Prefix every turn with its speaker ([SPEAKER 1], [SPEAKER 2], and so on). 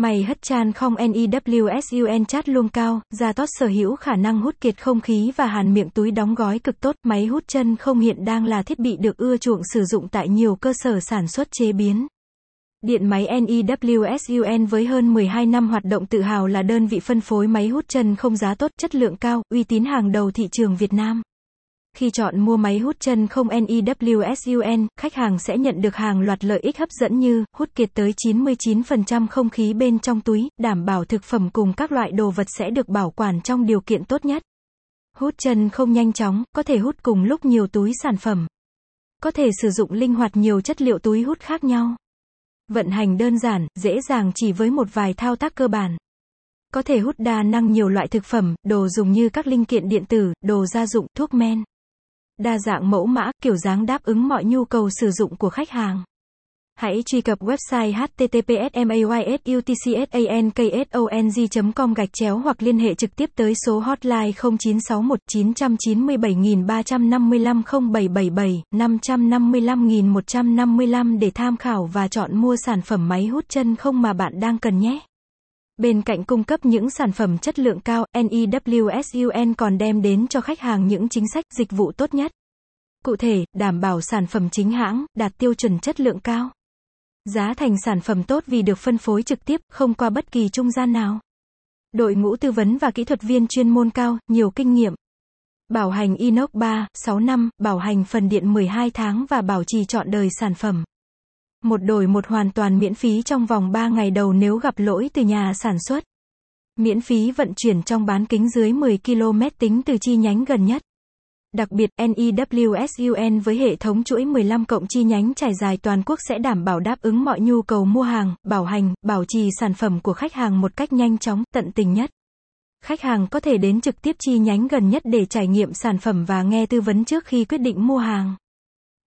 [SPEAKER 1] Mày hất chan không NEWSUN chat luôn cao, da tốt sở hữu khả năng hút kiệt không khí và hàn miệng túi đóng gói cực tốt. Máy hút chân không hiện đang là thiết bị được ưa chuộng sử dụng tại nhiều cơ sở sản xuất chế biến. Điện máy NEWSUN với hơn 12 năm hoạt động tự hào là đơn vị phân phối máy hút chân không giá tốt, chất lượng cao, uy tín hàng đầu thị trường Việt Nam. Khi chọn mua máy hút chân không NEWSUN, khách hàng sẽ nhận được hàng loạt lợi ích hấp dẫn như hút kiệt tới 99% không khí bên trong túi, đảm bảo thực phẩm cùng các loại đồ vật sẽ được bảo quản trong điều kiện tốt nhất. Hút chân không nhanh chóng, có thể hút cùng lúc nhiều túi sản phẩm. Có thể sử dụng linh hoạt nhiều chất liệu túi hút khác nhau. Vận hành đơn giản, dễ dàng chỉ với một vài thao tác cơ bản. Có thể hút đa năng nhiều loại thực phẩm, đồ dùng như các linh kiện điện tử, đồ gia dụng, thuốc men. Đa dạng mẫu mã, kiểu dáng đáp ứng mọi nhu cầu sử dụng của khách hàng. Hãy truy cập website https com gạch chéo hoặc liên hệ trực tiếp tới số hotline 0961 997 355 0777 555 155 để tham khảo và chọn mua sản phẩm máy hút chân không mà bạn đang cần nhé. Bên cạnh cung cấp những sản phẩm chất lượng cao, NEWSUN còn đem đến cho khách hàng những chính sách, dịch vụ tốt nhất. Cụ thể, đảm bảo sản phẩm chính hãng, đạt tiêu chuẩn chất lượng cao. Giá thành sản phẩm tốt vì được phân phối trực tiếp, không qua bất kỳ trung gian nào. Đội ngũ tư vấn và kỹ thuật viên chuyên môn cao, nhiều kinh nghiệm. Bảo hành inox 3, 6 năm, bảo hành phần điện 12 tháng và bảo trì trọn đời sản phẩm. Một đổi một hoàn toàn miễn phí trong vòng 3 ngày đầu nếu gặp lỗi từ nhà sản xuất. Miễn phí vận chuyển trong bán kính dưới 10 km tính từ chi nhánh gần nhất. Đặc biệt, NEWSUN với hệ thống chuỗi 15 cộng chi nhánh trải dài toàn quốc sẽ đảm bảo đáp ứng mọi nhu cầu mua hàng, bảo hành, bảo trì sản phẩm của khách hàng một cách nhanh chóng, tận tình nhất. Khách hàng có thể đến trực tiếp chi nhánh gần nhất để trải nghiệm sản phẩm và nghe tư vấn trước khi quyết định mua hàng.